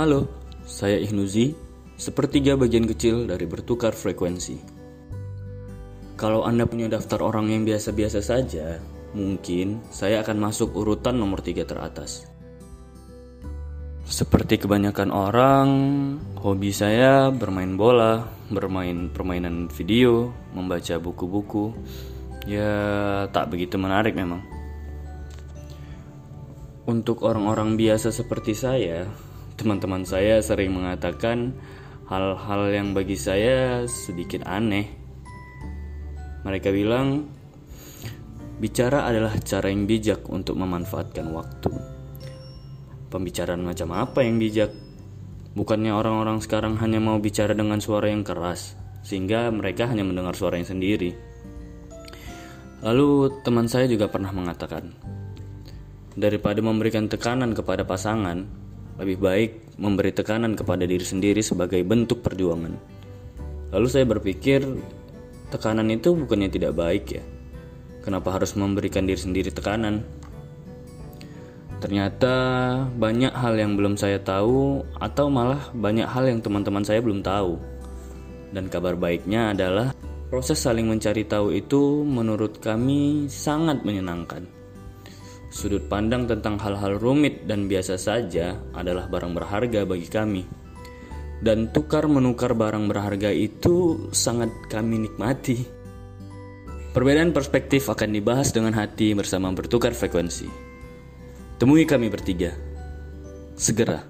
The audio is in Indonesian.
Halo, saya Ihnuzi, sepertiga bagian kecil dari bertukar frekuensi. Kalau Anda punya daftar orang yang biasa-biasa saja, mungkin saya akan masuk urutan nomor tiga teratas. Seperti kebanyakan orang, hobi saya bermain bola, bermain permainan video, membaca buku-buku. Ya, tak begitu menarik memang. Untuk orang-orang biasa seperti saya, teman-teman saya sering mengatakan hal-hal yang bagi saya sedikit aneh. Mereka bilang, bicara adalah cara yang bijak untuk memanfaatkan waktu. Pembicaraan macam apa yang bijak? Bukannya orang-orang sekarang hanya mau bicara dengan suara yang keras, sehingga mereka hanya mendengar suara yang sendiri. Lalu teman saya juga pernah mengatakan, daripada memberikan tekanan kepada pasangan, lebih baik memberi tekanan kepada diri sendiri sebagai bentuk perjuangan. Lalu saya berpikir, tekanan itu bukannya tidak baik ya. Kenapa harus memberikan diri sendiri tekanan? Ternyata banyak hal yang belum saya tahu atau malah banyak hal yang teman-teman saya belum tahu. Dan kabar baiknya adalah proses saling mencari tahu itu menurut kami sangat menyenangkan. Sudut pandang tentang hal-hal rumit dan biasa saja adalah barang berharga bagi kami. Dan tukar-menukar barang berharga itu sangat kami nikmati. Perbedaan perspektif akan dibahas dengan hati bersama bertukar frekuensi. Temui kami bertiga. Segera.